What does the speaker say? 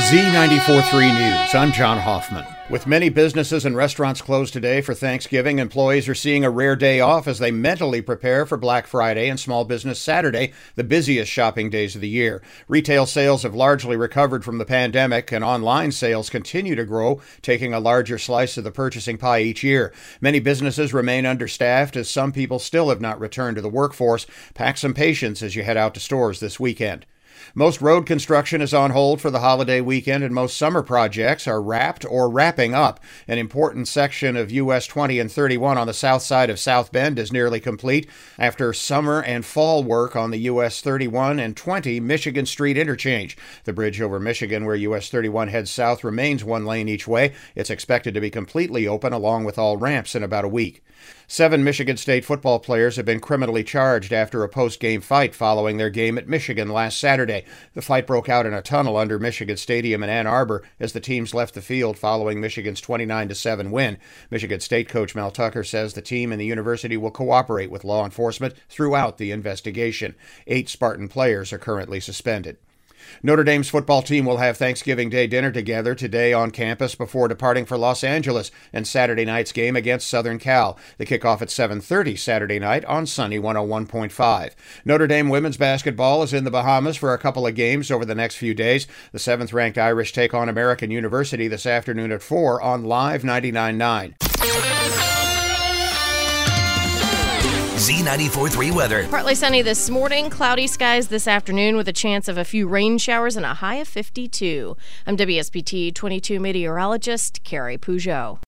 Z943 News. I'm John Hoffman. With many businesses and restaurants closed today for Thanksgiving, employees are seeing a rare day off as they mentally prepare for Black Friday and Small Business Saturday, the busiest shopping days of the year. Retail sales have largely recovered from the pandemic, and online sales continue to grow, taking a larger slice of the purchasing pie each year. Many businesses remain understaffed as some people still have not returned to the workforce. Pack some patience as you head out to stores this weekend. Most road construction is on hold for the holiday weekend, and most summer projects are wrapped or wrapping up. An important section of US 20 and 31 on the south side of South Bend is nearly complete after summer and fall work on the US 31 and 20 Michigan Street interchange. The bridge over Michigan, where US 31 heads south, remains one lane each way. It's expected to be completely open along with all ramps in about a week. Seven Michigan State football players have been criminally charged after a post game fight following their game at Michigan last Saturday. The fight broke out in a tunnel under Michigan Stadium in Ann Arbor as the teams left the field following Michigan's 29 7 win. Michigan State coach Mel Tucker says the team and the university will cooperate with law enforcement throughout the investigation. Eight Spartan players are currently suspended. Notre Dame's football team will have Thanksgiving Day dinner together today on campus before departing for Los Angeles and Saturday night's game against Southern Cal. The kickoff at 7:30 Saturday night on Sunny 101.5. Notre Dame women's basketball is in the Bahamas for a couple of games over the next few days. The 7th-ranked Irish take on American University this afternoon at 4 on Live 99.9. Z94.3 weather. Partly sunny this morning, cloudy skies this afternoon with a chance of a few rain showers and a high of 52. I'm WSBT 22 meteorologist Carrie Peugeot.